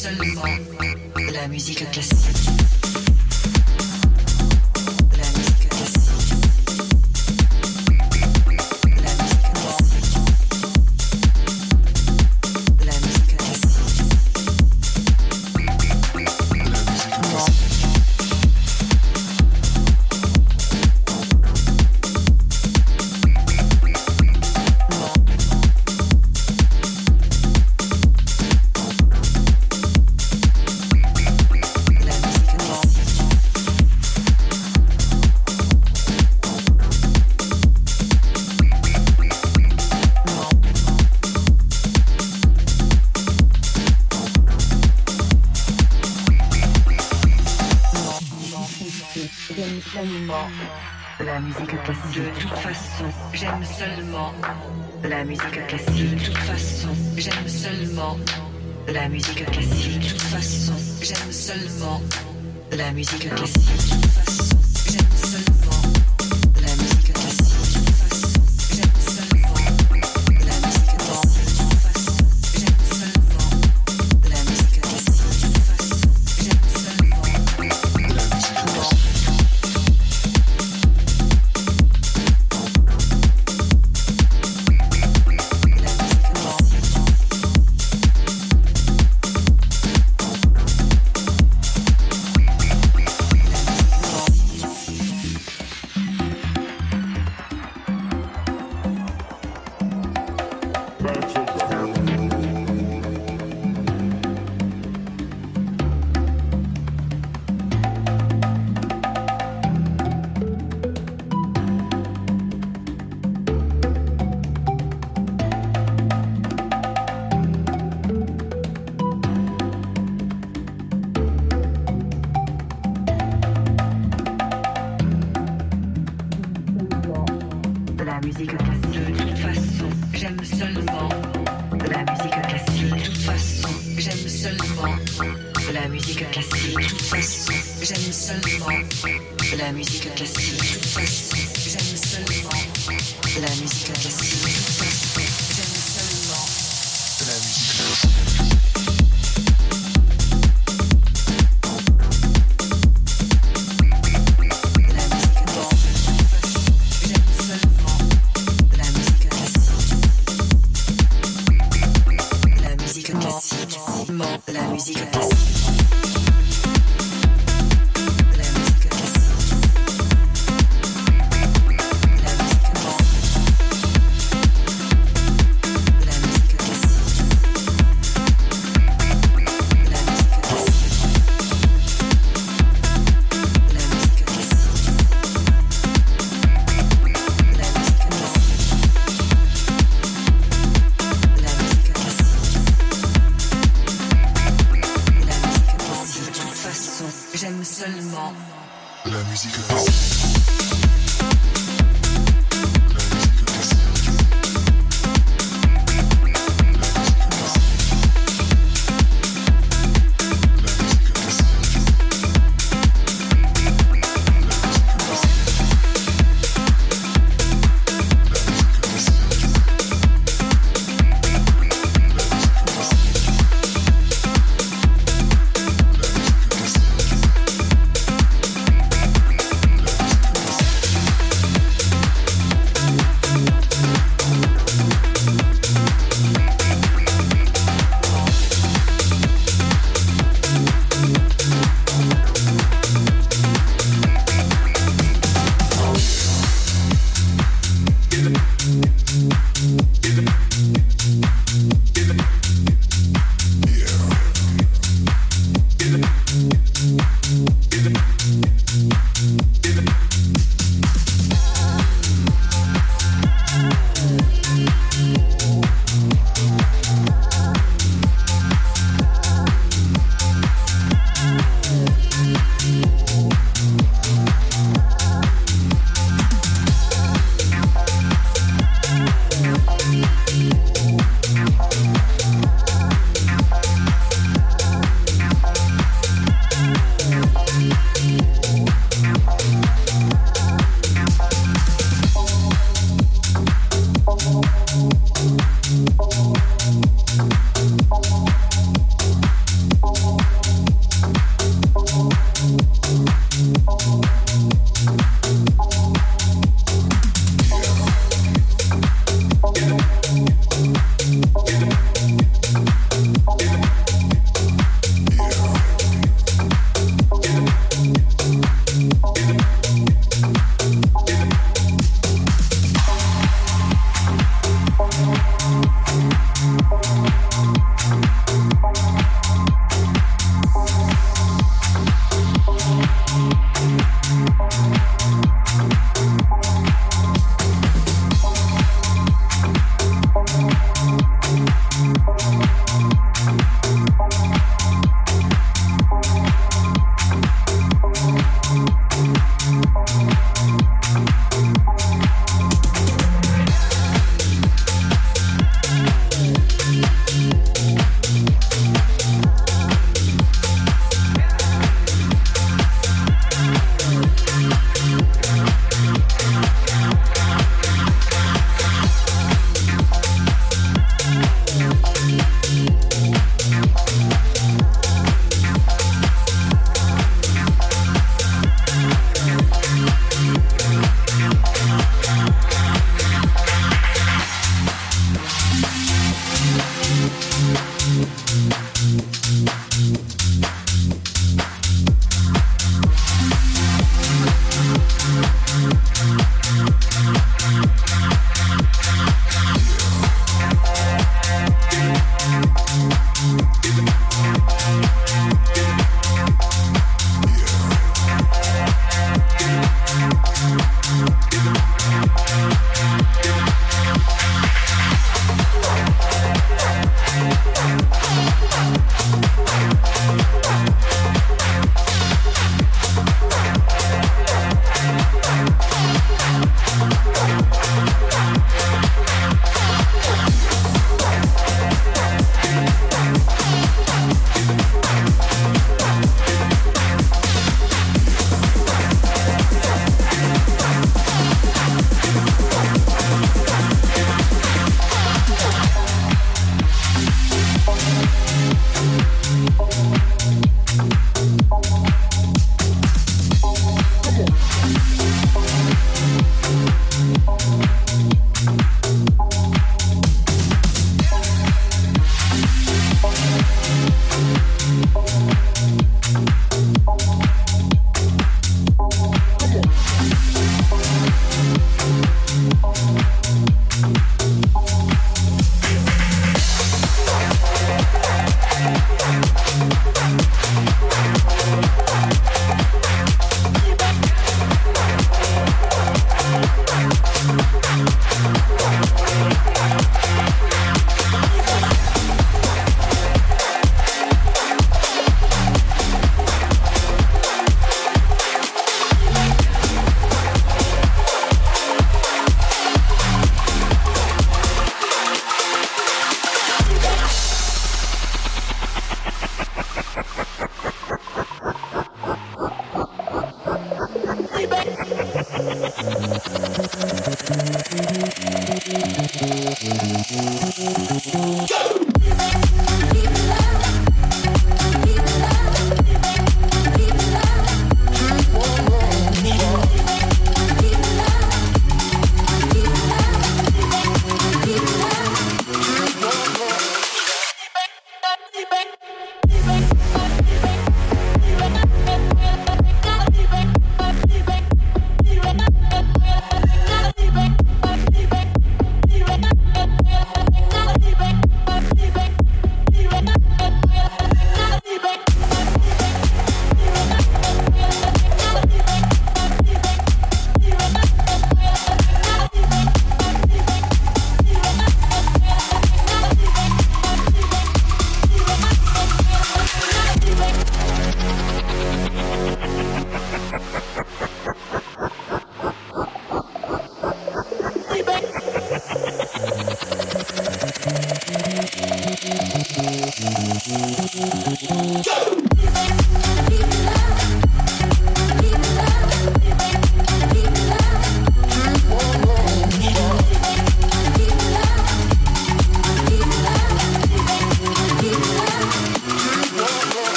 Seulement la musique classique. seulement la musique classique.